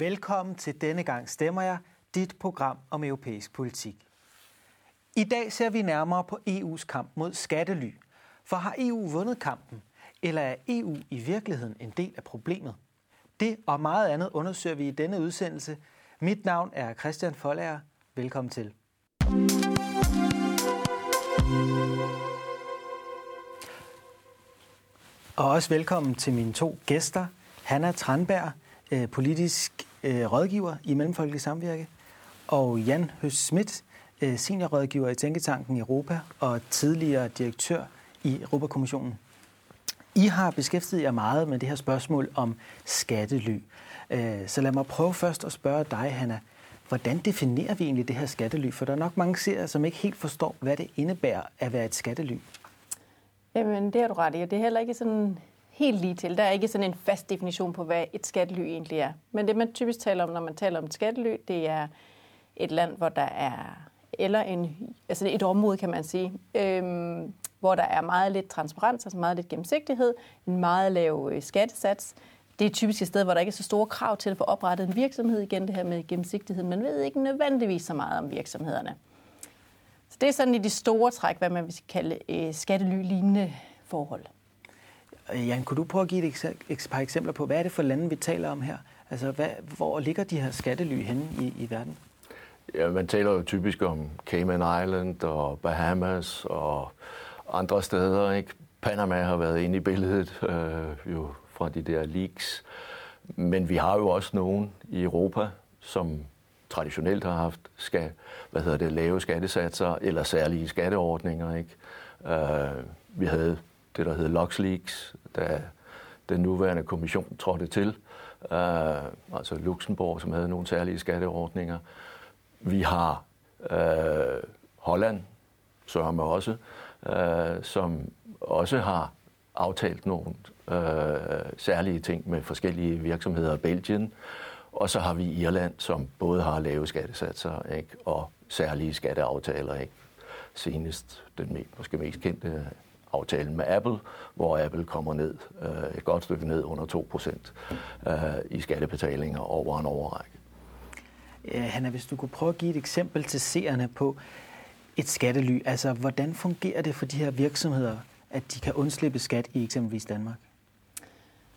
Velkommen til Denne gang stemmer jeg, dit program om europæisk politik. I dag ser vi nærmere på EU's kamp mod skattely. For har EU vundet kampen, eller er EU i virkeligheden en del af problemet? Det og meget andet undersøger vi i denne udsendelse. Mit navn er Christian Folager. Velkommen til. Og også velkommen til mine to gæster. Hanna Tranberg, øh, politisk øh, rådgiver i Mellemfolkelig Samvirke, og Jan Høs Schmidt, øh, seniorrådgiver i Tænketanken Europa og tidligere direktør i Europakommissionen. I har beskæftiget jer meget med det her spørgsmål om skattely. Øh, så lad mig prøve først at spørge dig, Hanna. Hvordan definerer vi egentlig det her skattely? For der er nok mange seere, som ikke helt forstår, hvad det indebærer at være et skattely. Jamen, det har du ret i. Det er heller ikke sådan helt lige til. Der er ikke sådan en fast definition på, hvad et skattely egentlig er. Men det, man typisk taler om, når man taler om et skattely, det er et land, hvor der er, eller en, altså et område, kan man sige, øhm, hvor der er meget lidt transparens, altså meget lidt gennemsigtighed, en meget lav øh, skattesats. Det er typisk et sted, hvor der ikke er så store krav til at få oprettet en virksomhed. Igen det her med gennemsigtighed. Man ved ikke nødvendigvis så meget om virksomhederne. Så det er sådan i de store træk, hvad man vil kalde øh, skattely-lignende forhold. Øh, Jan, kunne du prøve at give et, par eksempler på, hvad er det for lande, vi taler om her? Altså, hvad, hvor ligger de her skattely henne i, i verden? Ja, man taler jo typisk om Cayman Island og Bahamas og andre steder. Ikke? Panama har været inde i billedet øh, jo fra de der leaks. Men vi har jo også nogen i Europa, som traditionelt har haft skal, hvad hedder det, lave skattesatser eller særlige skatteordninger. Ikke? Øh, vi havde det, der hed LuxLeaks, da den nuværende kommission trådte til. Uh, altså Luxembourg, som havde nogle særlige skatteordninger. Vi har uh, Holland, som også, uh, som også har aftalt nogle uh, særlige ting med forskellige virksomheder. Belgien, og så har vi Irland, som både har lave skattesatser ikke? og særlige skatteaftaler. Ikke? Senest den måske mest kendte aftalen med Apple, hvor Apple kommer ned øh, et godt stykke ned under 2% øh, i skattebetalinger over en overrække. Ja, Hanna, hvis du kunne prøve at give et eksempel til seerne på et skattely, altså hvordan fungerer det for de her virksomheder, at de kan undslippe skat i eksempelvis Danmark?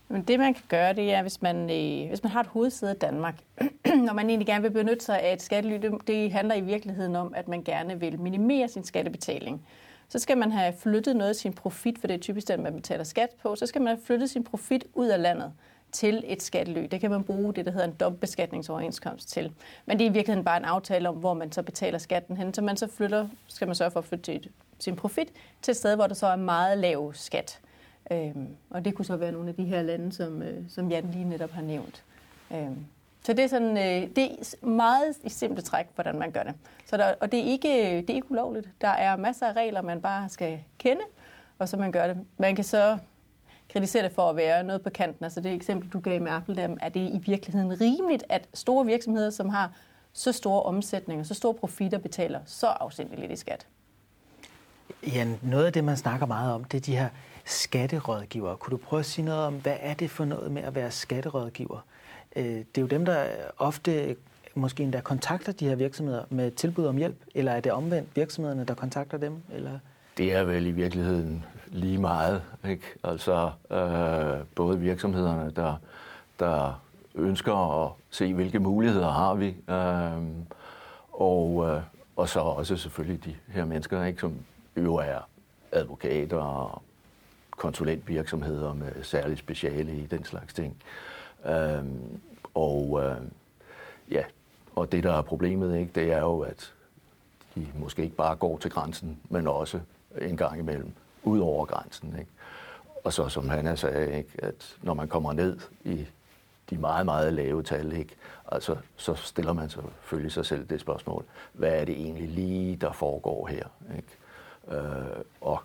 Men det man kan gøre, det er, hvis man, øh, hvis man har et hovedsæde i Danmark, når man egentlig gerne vil benytte sig af et skattely, det, det handler i virkeligheden om, at man gerne vil minimere sin skattebetaling så skal man have flyttet noget af sin profit, for det er typisk den, man betaler skat på, så skal man have flyttet sin profit ud af landet til et skattely. Det kan man bruge det, der hedder en dobbeltbeskatningsoverenskomst til. Men det er i virkeligheden bare en aftale om, hvor man så betaler skatten hen. Så man så flytter, skal man sørge for at flytte sin profit til et sted, hvor der så er meget lav skat. Øhm, og det kunne så være nogle af de her lande, som, øh, som Jan lige netop har nævnt. Øhm, så det er, sådan, øh, det er meget i simple træk, hvordan man gør det. Så der, og det er, ikke, det er ikke ulovligt. Der er masser af regler, man bare skal kende, og så man gør det. Man kan så kritisere det for at være noget på kanten. Altså det eksempel, du gav med Apple, der, er det i virkeligheden rimeligt, at store virksomheder, som har så store omsætninger, så store profitter, betaler så afsindigt lidt i skat? Ja, noget af det, man snakker meget om, det er de her skatterådgivere. Kunne du prøve at sige noget om, hvad er det for noget med at være skatterådgiver? Øh, det er jo dem, der ofte måske endda kontakter de her virksomheder med tilbud om hjælp, eller er det omvendt virksomhederne, der kontakter dem? Eller? Det er vel i virkeligheden lige meget. Ikke? Altså øh, både virksomhederne, der, der ønsker at se, hvilke muligheder har vi, øh, og, øh, og så også selvfølgelig de her mennesker, ikke, som jo er advokater og konsulentvirksomheder med særligt speciale i den slags ting. Øh, Øhm, og øh, ja, og det der er problemet, ikke, det er jo, at de måske ikke bare går til grænsen, men også en gang imellem ud over grænsen. Ikke? Og så som han sagde, ikke, at når man kommer ned i de meget, meget lave tal, ikke? Altså, så stiller man selvfølgelig sig selv det spørgsmål, hvad er det egentlig lige, der foregår her? Ikke? Øh, og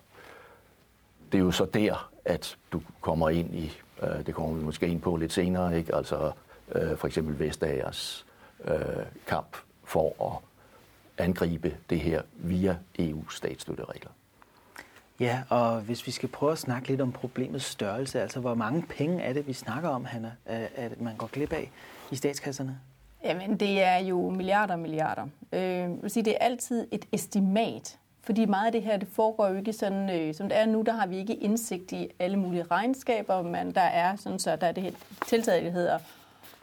det er jo så der, at du kommer ind i Øh, det kommer vi måske ind på lidt senere, ikke? altså øh, for eksempel Vestagers øh, kamp for at angribe det her via EU's statsstøtteregler. Ja, og hvis vi skal prøve at snakke lidt om problemets størrelse, altså hvor mange penge er det, vi snakker om, Hanna, at man går glip af i statskasserne? Jamen, det er jo milliarder og milliarder. Øh, jeg vil sige, det er altid et estimat. Fordi meget af det her, det foregår jo ikke sådan, øh, som det er nu, der har vi ikke indsigt i alle mulige regnskaber, men der er sådan, så der er det her tiltag, der hedder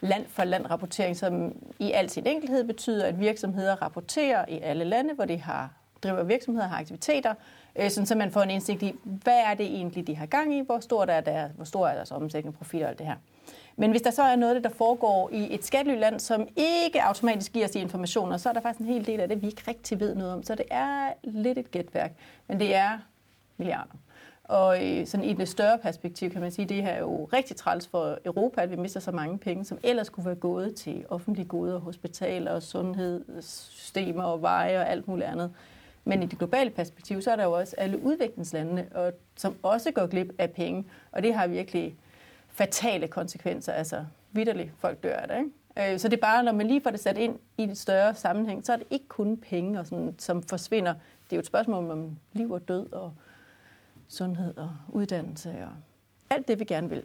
land for land rapportering, som i al sin enkelhed betyder, at virksomheder rapporterer i alle lande, hvor de har driver virksomheder har aktiviteter, øh, sådan, så man får en indsigt i, hvad er det egentlig, de har gang i, hvor stor er, der, hvor stor er deres omsætning, profit og alt det her. Men hvis der så er noget, der foregår i et skattelyland, som ikke automatisk giver os de informationer, så er der faktisk en hel del af det, vi ikke rigtig ved noget om. Så det er lidt et gætværk, men det er milliarder. Og øh, sådan i det større perspektiv kan man sige, at det her er jo rigtig træls for Europa, at vi mister så mange penge, som ellers kunne være gået til offentlige goder, hospitaler, og sundhedssystemer og veje og alt muligt andet. Men i det globale perspektiv, så er der jo også alle udviklingslandene, og, som også går glip af penge. Og det har virkelig fatale konsekvenser. Altså vidderligt, folk dør af det. Ikke? Øh, så det er bare, når man lige får det sat ind i et større sammenhæng, så er det ikke kun penge, og sådan, som forsvinder. Det er jo et spørgsmål om liv og død, og sundhed og uddannelse, og alt det, vi gerne vil.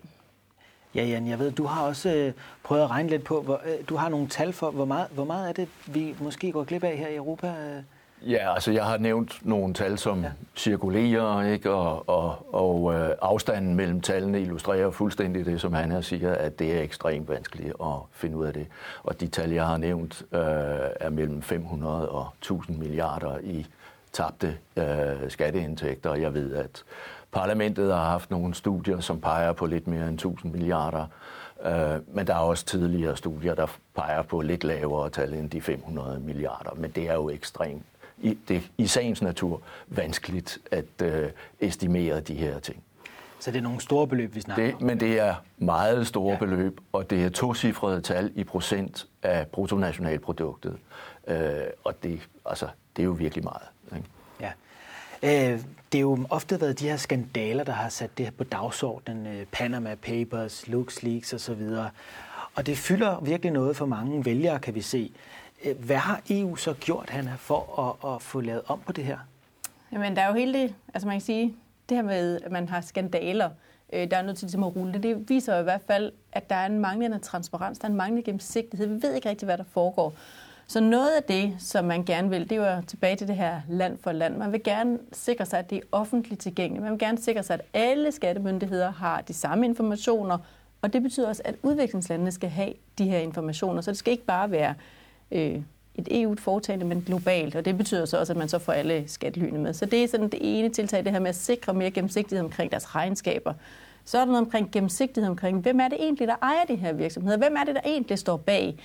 Ja, Jan, jeg ved, du har også øh, prøvet at regne lidt på, hvor, øh, du har nogle tal for, hvor meget, hvor meget er det, vi måske går glip af her i Europa? Øh? Ja, altså jeg har nævnt nogle tal, som ja. cirkulerer, ikke? og, og, og øh, afstanden mellem tallene illustrerer fuldstændig det, som han siger, at det er ekstremt vanskeligt at finde ud af det. Og de tal, jeg har nævnt, øh, er mellem 500 og 1000 milliarder i tabte øh, skatteindtægter, jeg ved, at parlamentet har haft nogle studier, som peger på lidt mere end 1000 milliarder, øh, men der er også tidligere studier, der peger på lidt lavere tal end de 500 milliarder, men det er jo ekstremt i, det, i sagens natur vanskeligt at øh, estimere de her ting. Så det er nogle store beløb, vi snakker det, om? Men det er meget store ja. beløb, og det er tocifrede tal i procent af bruttonationalproduktet. Øh, og det, altså, det er jo virkelig meget. Ikke? Ja. Øh, det er jo ofte været de her skandaler, der har sat det her på dagsordenen. Øh, Panama Papers, LuxLeaks osv. Og det fylder virkelig noget for mange vælgere, kan vi se. Øh, hvad har EU så gjort, Hanna, for at, at få lavet om på det her? Jamen, der er jo hele det, altså man kan sige, det her med, at man har skandaler, øh, der er nødt til ligesom at rulle det, det viser jo i hvert fald, at der er en manglende transparens, der er en manglende gennemsigtighed. Vi ved ikke rigtig, hvad der foregår. Så noget af det, som man gerne vil, det er jo tilbage til det her land for land. Man vil gerne sikre sig, at det er offentligt tilgængeligt. Man vil gerne sikre sig, at alle skattemyndigheder har de samme informationer, og det betyder også, at udviklingslandene skal have de her informationer. Så det skal ikke bare være øh, et EU-foretagende, men globalt. Og det betyder så også, at man så får alle skattelyne med. Så det er sådan det ene tiltag, det her med at sikre mere gennemsigtighed omkring deres regnskaber. Så er der noget omkring gennemsigtighed omkring, hvem er det egentlig, der ejer de her virksomheder? Hvem er det, der egentlig står bag?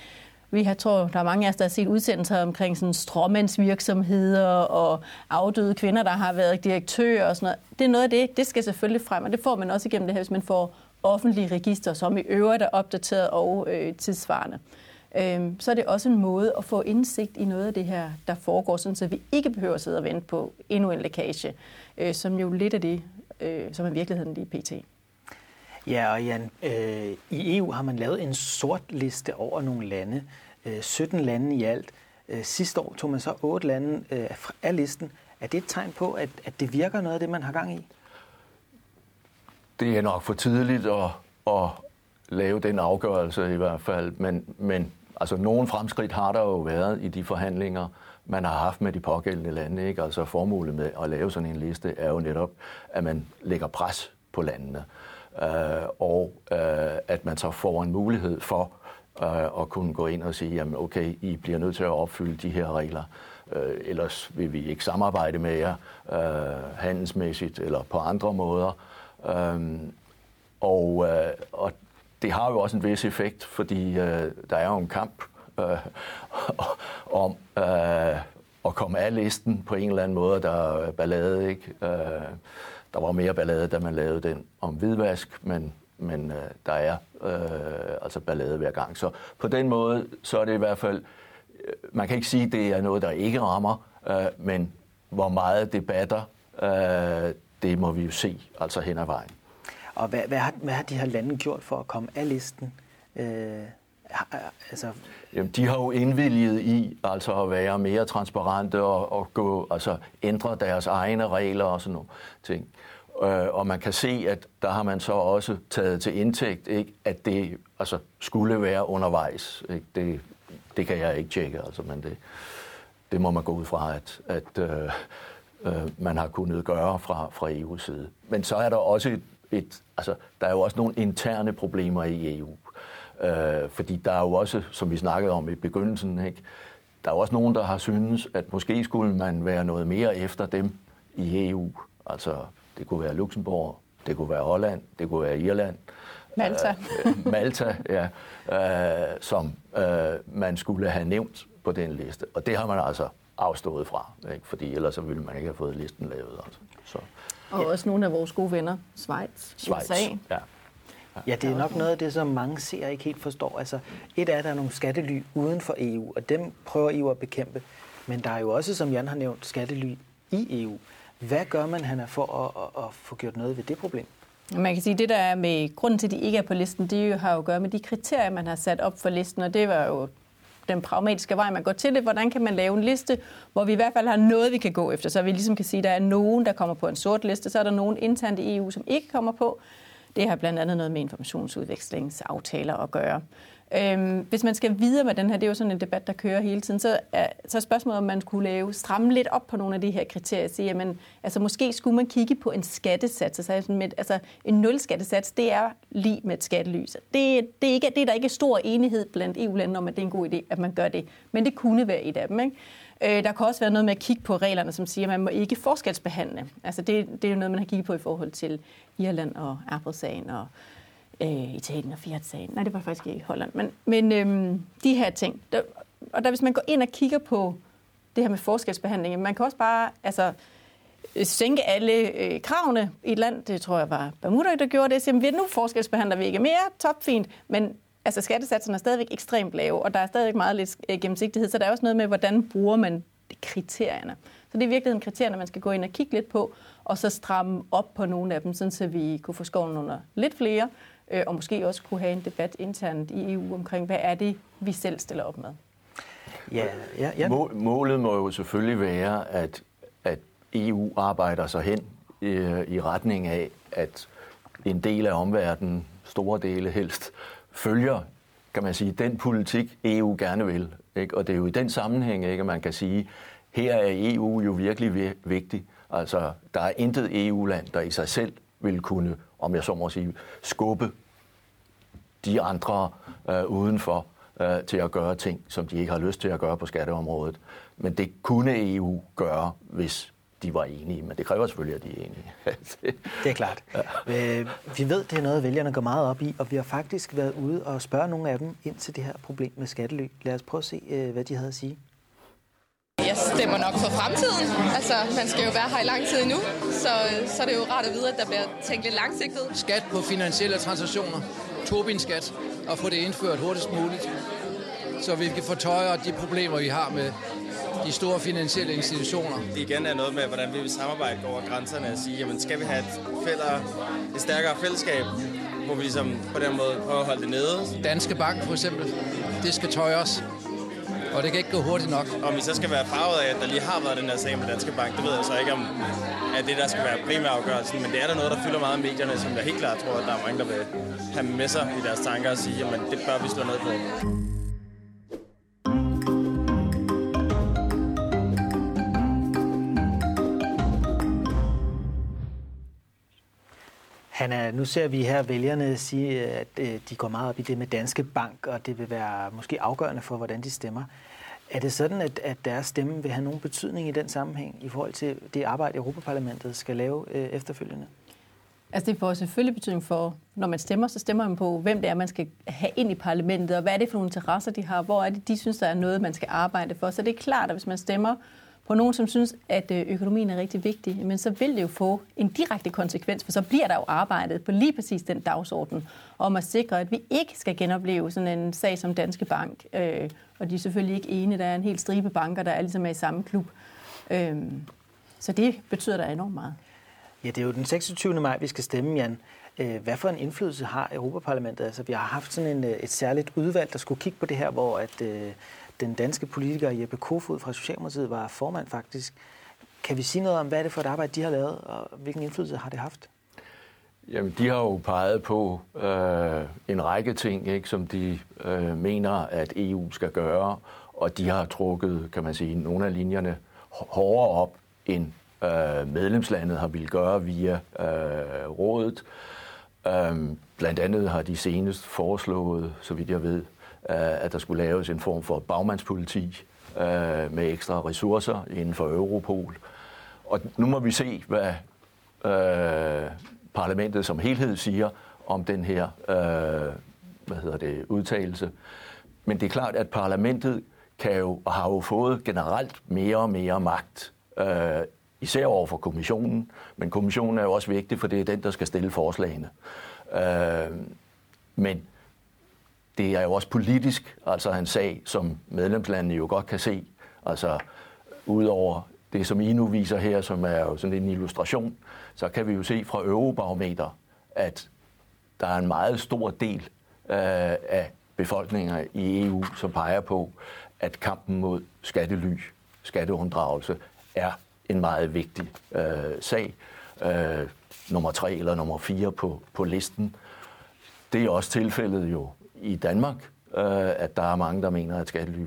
Vi har, tror, der er mange af os, der har set udsendelser omkring sådan stråmandsvirksomheder og afdøde kvinder, der har været direktører og sådan noget. Det er noget af det, det skal selvfølgelig frem, og det får man også igennem det her, hvis man får offentlige register, som i øvrigt er opdateret og øh, tidsvarende øh, så er det også en måde at få indsigt i noget af det her, der foregår, sådan så vi ikke behøver at sidde og vente på endnu en lækage, øh, som jo lidt af det, øh, som er virkeligheden lige pt. Ja, og Jan, øh, i EU har man lavet en sort liste over nogle lande, øh, 17 lande i alt. Øh, sidste år tog man så otte lande øh, af listen. Er det et tegn på, at, at det virker noget af det, man har gang i? Det er nok for tidligt at, at lave den afgørelse i hvert fald, men, men Altså, nogle fremskridt har der jo været i de forhandlinger, man har haft med de pågældende lande. Ikke? Altså, formålet med at lave sådan en liste er jo netop, at man lægger pres på landene, øh, og øh, at man så får en mulighed for øh, at kunne gå ind og sige, jamen okay, I bliver nødt til at opfylde de her regler, øh, ellers vil vi ikke samarbejde med jer øh, handelsmæssigt eller på andre måder. Øh, og, øh, og det har jo også en vis effekt, fordi øh, der er jo en kamp øh, om øh, at komme af listen på en eller anden måde. Der er ballade, ikke? Øh, der var mere ballade, da man lavede den om hvidvask, men, men øh, der er øh, altså ballade hver gang. Så på den måde, så er det i hvert fald, øh, man kan ikke sige, at det er noget, der ikke rammer, øh, men hvor meget debatter, øh, det må vi jo se altså hen ad vejen. Og hvad, hvad, har, hvad har de her lande gjort for at komme af listen? Øh, altså... Jamen, de har jo indvilget i altså at være mere transparente og, og gå, altså, ændre deres egne regler og sådan nogle ting. Øh, og man kan se, at der har man så også taget til indtægt, ikke, at det altså, skulle være undervejs. Ikke? Det, det kan jeg ikke tjekke, altså, men det, det må man gå ud fra, at, at øh, øh, man har kunnet gøre fra, fra EU's side. Men så er der også et, et altså, der er jo også nogle interne problemer i EU. Øh, fordi der er jo også, som vi snakkede om i begyndelsen, ikke, der er også nogen, der har synes, at måske skulle man være noget mere efter dem i EU. Altså, det kunne være Luxembourg, det kunne være Holland, det kunne være Irland. Malta. Øh, Malta, ja. Øh, som øh, man skulle have nævnt på den liste. Og det har man altså afstået fra, ikke? fordi ellers så ville man ikke have fået listen lavet. Altså. Så. Og ja. også nogle af vores gode venner, Schweiz, Schweiz, USA. ja. Ja, det er nok noget af det, som mange ser ikke helt forstår. Altså, et er, at der er nogle skattely uden for EU, og dem prøver EU at bekæmpe. Men der er jo også, som Jan har nævnt, skattely i EU. Hvad gør man, Hanna, for at, at, at få gjort noget ved det problem? Man kan sige, at det der er med grunden til, at de ikke er på listen, det har jo at gøre med de kriterier, man har sat op for listen, og det var jo den pragmatiske vej, man går til det. Hvordan kan man lave en liste, hvor vi i hvert fald har noget, vi kan gå efter, så vi ligesom kan sige, at der er nogen, der kommer på en sort liste, så er der nogen internt i EU, som ikke kommer på. Det har blandt andet noget med informationsudvekslingsaftaler at gøre. Øhm, hvis man skal videre med den her, det er jo sådan en debat, der kører hele tiden, så er, så er spørgsmålet, om man skulle lave, stramme lidt op på nogle af de her kriterier. Sige, jamen, altså måske skulle man kigge på en skattesats. Altså, sådan med, altså en nulskattesats, det er lige med et skattelys. Det, det, er ikke, det er der ikke stor enighed blandt EU-landene om, at det er en god idé, at man gør det. Men det kunne være et af dem. Ikke? Øh, der kan også være noget med at kigge på reglerne, som siger, at man må ikke forskelsbehandle. Altså det, det er jo noget, man har kigget på i forhold til Irland og Apple-sagen og øh, Italien og Fiat-sagen. Nej, det var faktisk ikke i Holland. Men, men øh, de her ting. Der, og der, hvis man går ind og kigger på det her med forskelsbehandling, man kan også bare altså, øh, sænke alle øh, kravene i et land. Det tror jeg var Bermuda, der gjorde det. Så jamen, nu forskelsbehandler vi ikke mere. Topfint. Men altså, skattesatserne er stadigvæk ekstremt lave, og der er stadigvæk meget lidt øh, gennemsigtighed. Så der er også noget med, hvordan bruger man kriterierne. Så det er i virkeligheden kriterierne, man skal gå ind og kigge lidt på, og så stramme op på nogle af dem, sådan så vi kunne få skoven under lidt flere, øh, og måske også kunne have en debat internt i EU omkring, hvad er det, vi selv stiller op med. Ja, ja, ja. Målet må jo selvfølgelig være, at, at EU arbejder sig hen i, i retning af, at en del af omverdenen, store dele helst, følger kan man sige, den politik, EU gerne vil. Ikke? Og det er jo i den sammenhæng, ikke, at man kan sige, her er EU jo virkelig vigtig. Altså, der er intet EU-land, der i sig selv vil kunne, om jeg så må sige, skubbe de andre øh, udenfor øh, til at gøre ting, som de ikke har lyst til at gøre på skatteområdet. Men det kunne EU gøre, hvis de var enige, men det kræver selvfølgelig, at de er enige. det er klart. Ja. Øh, vi ved, det er noget, vælgerne går meget op i, og vi har faktisk været ude og spørge nogle af dem ind til det her problem med skattely. Lad os prøve at se, øh, hvad de havde at sige. Stemmer nok for fremtiden. Altså, man skal jo være her i lang tid endnu, så, så er det jo rart at vide, at der bliver tænkt lidt langsigtet. Skat på finansielle transaktioner, Tobin-skat, og få det indført hurtigst muligt, så vi kan fortøje de problemer, vi har med de store finansielle institutioner. Det igen er noget med, hvordan vi vil samarbejde over grænserne og sige, jamen skal vi have et, fælder, et stærkere fællesskab, hvor vi ligesom på den måde prøver at holde det nede. Danske Bank for eksempel, det skal tøjes. Og det kan ikke gå hurtigt nok. Om vi så skal være farvet af, at der lige har været den her sag med Danske Bank, det ved jeg så ikke om, at det der skal være primærafgørelsen. Men det er der noget, der fylder meget i medierne, som jeg helt klart tror, at der er mange, der vil have med sig i deres tanker og sige, at det bør vi slå ned på. Hanna, nu ser vi her vælgerne sige, at øh, de går meget op i det med Danske Bank, og det vil være måske afgørende for, hvordan de stemmer. Er det sådan, at, at deres stemme vil have nogen betydning i den sammenhæng i forhold til det arbejde, Europaparlamentet skal lave øh, efterfølgende? Altså det får selvfølgelig betydning for, når man stemmer, så stemmer man på, hvem det er, man skal have ind i parlamentet, og hvad er det for nogle interesser, de har, hvor er det, de synes, der er noget, man skal arbejde for. Så det er klart, at hvis man stemmer på nogen, som synes, at øh, økonomien er rigtig vigtig, men så vil det jo få en direkte konsekvens, for så bliver der jo arbejdet på lige præcis den dagsorden om at sikre, at vi ikke skal genopleve sådan en sag som Danske Bank. Øh, og de er selvfølgelig ikke enige. Der er en helt stribe banker, der er ligesom er i samme klub. Øh, så det betyder der enormt meget. Ja, det er jo den 26. maj, vi skal stemme, Jan. Øh, hvad for en indflydelse har Europaparlamentet? Altså, vi har haft sådan en, øh, et særligt udvalg, der skulle kigge på det her, hvor at, øh, den danske politiker Jeppe Kofod fra Socialdemokratiet var formand faktisk. Kan vi sige noget om, hvad er det for et arbejde, de har lavet, og hvilken indflydelse har det haft? Jamen, de har jo peget på øh, en række ting, ikke, som de øh, mener, at EU skal gøre, og de har trukket, kan man sige, nogle af linjerne hårdere op, end øh, medlemslandet har ville gøre via øh, rådet. Øh, blandt andet har de senest foreslået, så vidt jeg ved, øh, at der skulle laves en form for bagmandspoliti øh, med ekstra ressourcer inden for Europol. Og nu må vi se, hvad øh, parlamentet som helhed siger om den her øh, hvad hedder det, udtalelse. Men det er klart, at parlamentet kan jo, og har jo fået generelt mere og mere magt, øh, især over for kommissionen. Men kommissionen er jo også vigtig, for det er den, der skal stille forslagene. Øh, men det er jo også politisk, altså en sag, som medlemslandene jo godt kan se. Altså, udover det, som I nu viser her, som er jo sådan en illustration, så kan vi jo se fra Eurobarometer, at der er en meget stor del øh, af befolkninger i EU, som peger på, at kampen mod skattely, skatteunddragelse, er en meget vigtig øh, sag. Øh, nummer tre eller nummer fire på, på listen. Det er også tilfældet jo i Danmark, øh, at der er mange, der mener, at skattely.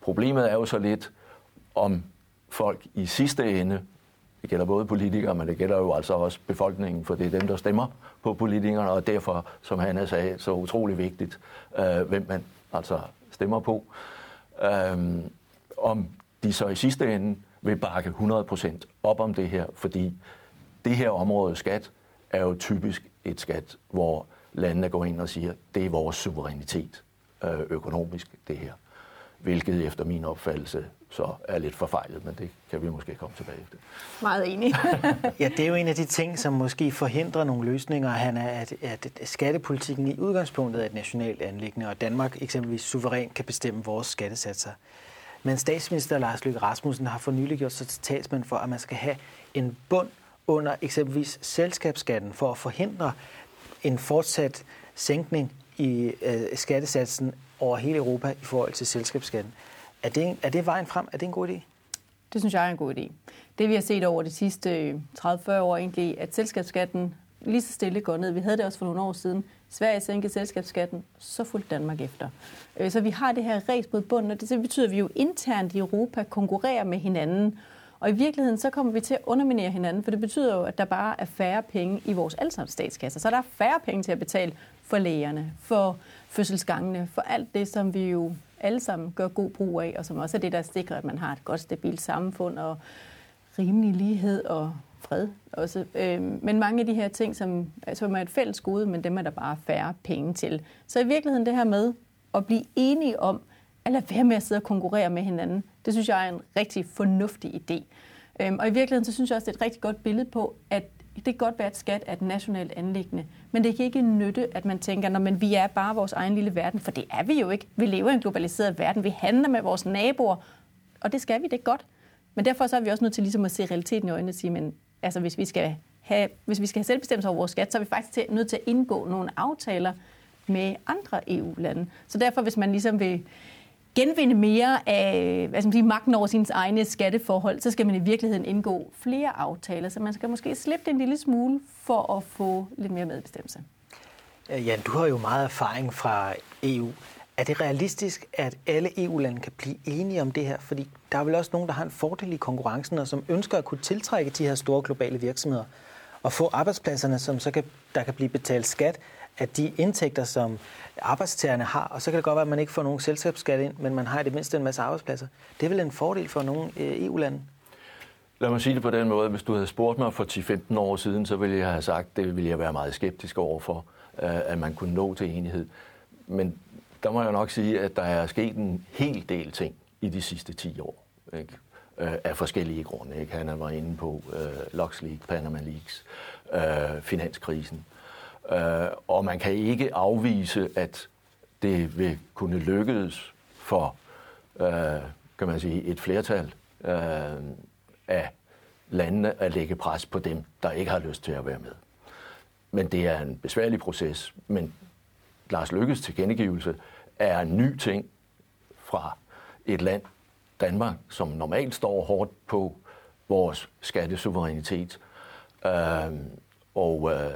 Problemet er jo så lidt, om folk i sidste ende, det gælder både politikere, men det gælder jo altså også befolkningen, for det er dem, der stemmer på politikerne, og derfor, som han sagde, så utrolig vigtigt, øh, hvem man altså stemmer på. Øh, om de så i sidste ende vil bakke 100% op om det her, fordi det her område skat er jo typisk et skat, hvor landene går ind og siger, det er vores suverænitet øh, økonomisk, det her. Hvilket efter min opfattelse så er lidt forfejlet, men det kan vi måske komme tilbage efter. Meget enig. ja, det er jo en af de ting, som måske forhindrer nogle løsninger, han er, at, at skattepolitikken i udgangspunktet er et nationalt anlæggende, og Danmark eksempelvis suverænt kan bestemme vores skattesatser. Men statsminister Lars Løkke Rasmussen har for nylig gjort sig til talsmand for, at man skal have en bund under eksempelvis selskabsskatten for at forhindre en fortsat sænkning i øh, skattesatsen over hele Europa i forhold til selskabsskatten. Er det, er det vejen frem? Er det en god idé? Det synes jeg er en god idé. Det vi har set over de sidste øh, 30-40 år egentlig, at selskabsskatten lige så stille går ned. Vi havde det også for nogle år siden. Sverige sænkede selskabsskatten, så fulgte Danmark efter. Øh, så vi har det her ræs mod bunden, og det betyder, at vi jo internt i Europa konkurrerer med hinanden. Og i virkeligheden så kommer vi til at underminere hinanden, for det betyder jo, at der bare er færre penge i vores allesammens statskasser. Så der er færre penge til at betale for lægerne, for fødselsgangene, for alt det, som vi jo alle sammen gør god brug af, og som også er det, der sikrer, at man har et godt, stabilt samfund og rimelig lighed og fred også. Øh, men mange af de her ting, som, altså, som er et fælles gode, men dem er der bare færre penge til. Så i virkeligheden det her med at blive enige om, at lade være med at sidde og konkurrere med hinanden, det synes jeg er en rigtig fornuftig idé. Øh, og i virkeligheden, så synes jeg også, det er et rigtig godt billede på, at det kan godt være, at skat er et nationalt anlæggende, men det kan ikke nytte, at man tænker, at vi er bare vores egen lille verden, for det er vi jo ikke. Vi lever i en globaliseret verden, vi handler med vores naboer, og det skal vi, det er godt. Men derfor så er vi også nødt til ligesom at se realiteten i øjnene og sige, men altså, hvis vi skal have, hvis vi skal have selvbestemmelse over vores skat, så er vi faktisk til, nødt til at indgå nogle aftaler med andre EU-lande. Så derfor, hvis man ligesom vil genvinde mere af hvad skal man sige, magten over sine egne skatteforhold, så skal man i virkeligheden indgå flere aftaler. Så man skal måske slippe det en lille smule for at få lidt mere medbestemmelse. Øh, Jan, du har jo meget erfaring fra EU. Er det realistisk, at alle EU-lande kan blive enige om det her? Fordi der er vel også nogen, der har en fordel i konkurrencen, og som ønsker at kunne tiltrække de her store globale virksomheder og få arbejdspladserne, som så kan, der kan blive betalt skat af de indtægter, som arbejdstagerne har, og så kan det godt være, at man ikke får nogen selskabsskat ind, men man har i det mindste en masse arbejdspladser. Det er vel en fordel for nogle øh, EU-lande? Lad mig sige det på den måde. Hvis du havde spurgt mig for 10-15 år siden, så ville jeg have sagt, det ville jeg være meget skeptisk overfor, øh, at man kunne nå til enighed. Men der må jeg nok sige, at der er sket en hel del ting i de sidste 10 år. Ikke? Øh, af forskellige grunde. Ikke? Han var inde på øh, uh, League, Panama Leaks, uh, finanskrisen. Øh, og man kan ikke afvise, at det vil kunne lykkes for øh, kan man sige, et flertal øh, af landene at lægge pres på dem, der ikke har lyst til at være med. Men det er en besværlig proces, men Lars Lykkes tilkendegivelse er en ny ting fra et land, Danmark, som normalt står hårdt på vores skattesuverænitet. Øh, og øh,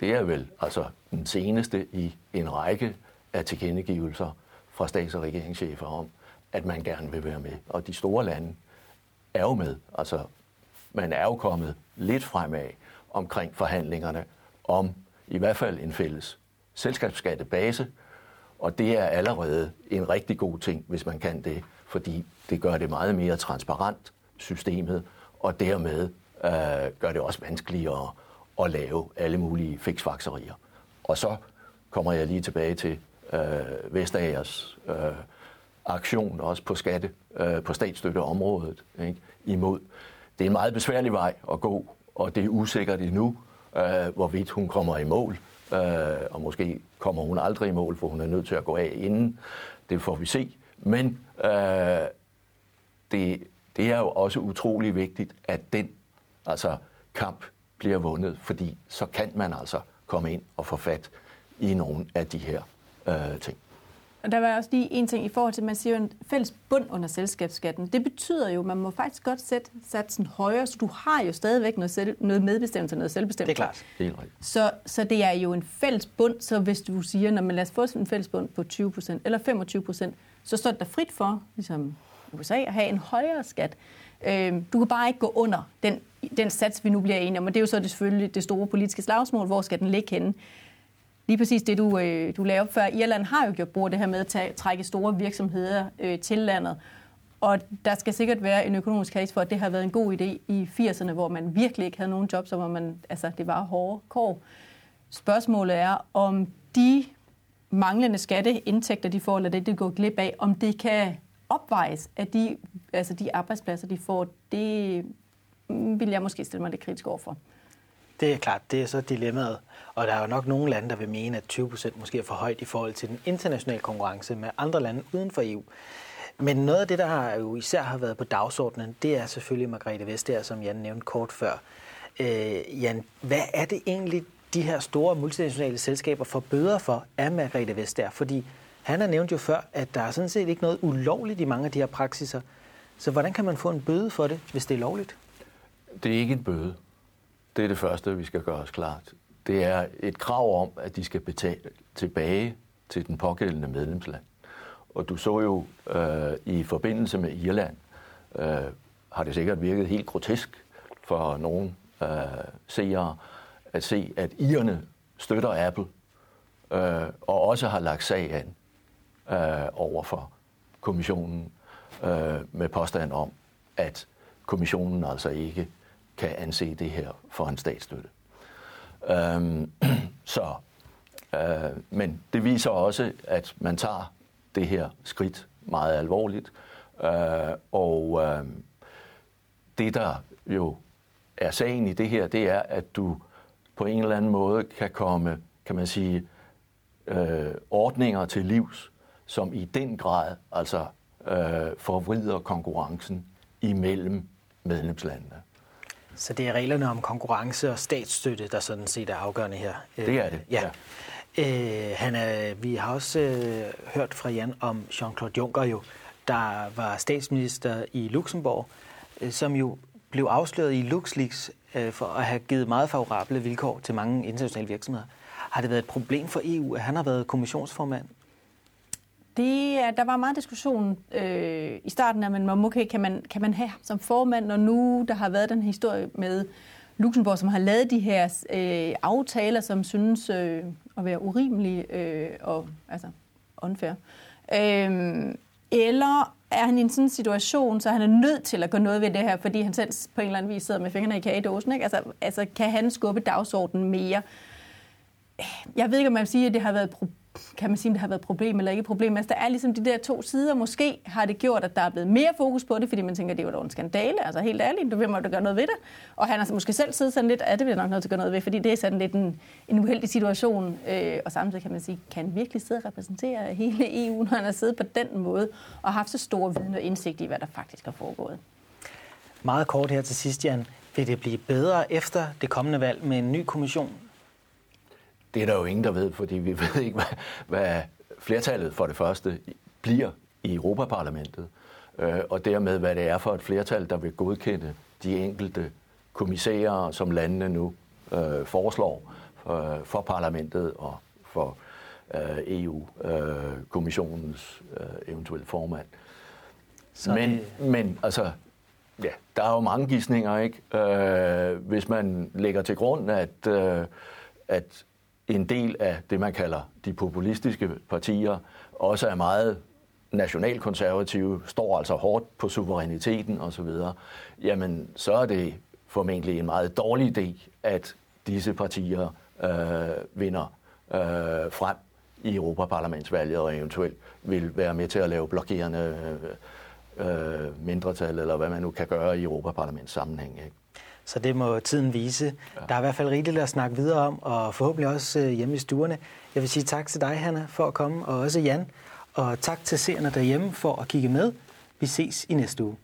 det er vel altså den seneste i en række af tilkendegivelser fra stats- og regeringschefer om, at man gerne vil være med. Og de store lande er jo med. Altså, man er jo kommet lidt fremad omkring forhandlingerne om i hvert fald en fælles selskabsskattebase, og det er allerede en rigtig god ting, hvis man kan det, fordi det gør det meget mere transparent, systemet, og dermed øh, gør det også vanskeligere at lave alle mulige fiksfakserier. Og så kommer jeg lige tilbage til øh, Vestagers øh, aktion også på skatte, øh, på statsstøtteområdet ikke, imod. Det er en meget besværlig vej at gå, og det er usikkert endnu, øh, hvorvidt hun kommer i mål. Øh, og måske kommer hun aldrig i mål, for hun er nødt til at gå af inden. Det får vi se. Men øh, det, det er jo også utrolig vigtigt, at den altså, kamp bliver vundet, fordi så kan man altså komme ind og få fat i nogle af de her øh, ting. Og der var også lige en ting i forhold til, at man siger en fælles bund under selskabsskatten. Det betyder jo, at man må faktisk godt sætte satsen højere, så du har jo stadigvæk noget, selv, noget medbestemmelse og noget selvbestemmelse. Det er klart. Helt rigtigt. Så, så det er jo en fælles bund, så hvis du siger, når man lader os få en fælles bund på 20% eller 25%, så står det der frit for, ligesom USA, at have en højere skat. Øh, du kan bare ikke gå under den, den sats, vi nu bliver enige om, og det er jo så det, selvfølgelig det store politiske slagsmål, hvor skal den ligge henne lige præcis det, du, øh, du lavede op før. Irland har jo gjort brug det her med at tage, trække store virksomheder øh, til landet. Og der skal sikkert være en økonomisk case for, at det har været en god idé i 80'erne, hvor man virkelig ikke havde nogen job, så hvor man, altså, det var hårde kår. Spørgsmålet er, om de manglende skatteindtægter, de får, eller det, de går glip af, om det kan opvejes af de, altså de arbejdspladser, de får, det mm, vil jeg måske stille mig lidt kritisk over for. Det er klart, det er så dilemmaet. Og der er jo nok nogle lande, der vil mene, at 20 procent måske er for højt i forhold til den internationale konkurrence med andre lande uden for EU. Men noget af det, der har jo især har været på dagsordenen, det er selvfølgelig Margrethe Vestager, som Jan nævnte kort før. Øh, Jan, hvad er det egentlig, de her store multinationale selskaber får bøder for af Margrethe Vestager? Fordi han har nævnt jo før, at der er sådan set ikke noget ulovligt i mange af de her praksiser. Så hvordan kan man få en bøde for det, hvis det er lovligt? Det er ikke en bøde. Det er det første, vi skal gøre os klart. Det er et krav om, at de skal betale tilbage til den pågældende medlemsland. Og du så jo øh, i forbindelse med Irland, øh, har det sikkert virket helt grotesk for nogle øh, seere at se, at irerne støtter Apple øh, og også har lagt sag an øh, over for kommissionen øh, med påstand om, at kommissionen altså ikke kan anse det her for en statsstøtte. Øhm, så, øh, men det viser også, at man tager det her skridt meget alvorligt. Øh, og øh, det, der jo er sagen i det her, det er, at du på en eller anden måde kan komme, kan man sige, øh, ordninger til livs, som i den grad altså øh, forvrider konkurrencen imellem medlemslandene. Så det er reglerne om konkurrence og statsstøtte, der sådan set er afgørende her. Det er det, ja. ja. Øh, han er, vi har også øh, hørt fra Jan om Jean-Claude Juncker, jo, der var statsminister i Luxembourg, øh, som jo blev afsløret i LuxLeaks øh, for at have givet meget favorable vilkår til mange internationale virksomheder. Har det været et problem for EU, at han har været kommissionsformand det, der var meget diskussion øh, i starten af, men okay, kan man, kan man have ham som formand, når nu der har været den historie med Luxembourg, som har lavet de her øh, aftaler, som synes øh, at være urimelige øh, og altså unfair. Øh, eller er han i en sådan situation, så han er nødt til at gøre noget ved det her, fordi han selv på en eller anden vis sidder med fingrene i kagedåsen. Ikke? Altså, altså, kan han skubbe dagsordenen mere? Jeg ved ikke, om man vil sige, at det har været et problem kan man sige, om det har været et problem eller ikke et problem. Altså, der er ligesom de der to sider. Måske har det gjort, at der er blevet mere fokus på det, fordi man tænker, at det er dog en skandale. Altså helt ærligt, du vil man gøre noget ved det. Og han har altså måske selv siddet sådan lidt, at det vil nok noget til at gøre noget ved, fordi det er sådan lidt en, en uheldig situation. Øh, og samtidig kan man sige, kan han virkelig sidde og repræsentere hele EU, når han har siddet på den måde og haft så stor viden og indsigt i, hvad der faktisk er foregået? Meget kort her til sidst, Jan. Vil det blive bedre efter det kommende valg med en ny kommission? Det er der jo ingen, der ved, fordi vi ved ikke, hvad, hvad flertallet for det første bliver i Europaparlamentet, øh, og dermed hvad det er for et flertal, der vil godkende de enkelte kommissærer, som landene nu øh, foreslår øh, for parlamentet og for øh, EU-kommissionens øh, øh, eventuelle formand. Så men, det... men altså, ja, der er jo mange gissninger, ikke? Øh, hvis man lægger til grund, at, øh, at en del af det, man kalder de populistiske partier, også er meget nationalkonservative, står altså hårdt på suveræniteten osv., jamen så er det formentlig en meget dårlig idé, at disse partier øh, vinder øh, frem i Europaparlamentsvalget og eventuelt vil være med til at lave blokerende øh, øh mindretal, eller hvad man nu kan gøre i Europaparlaments sammenhæng. Ikke? Så det må tiden vise. Ja. Der er i hvert fald rigeligt at snakke videre om, og forhåbentlig også øh, hjemme i stuerne. Jeg vil sige tak til dig, Hanna, for at komme, og også Jan. Og tak til seerne derhjemme for at kigge med. Vi ses i næste uge.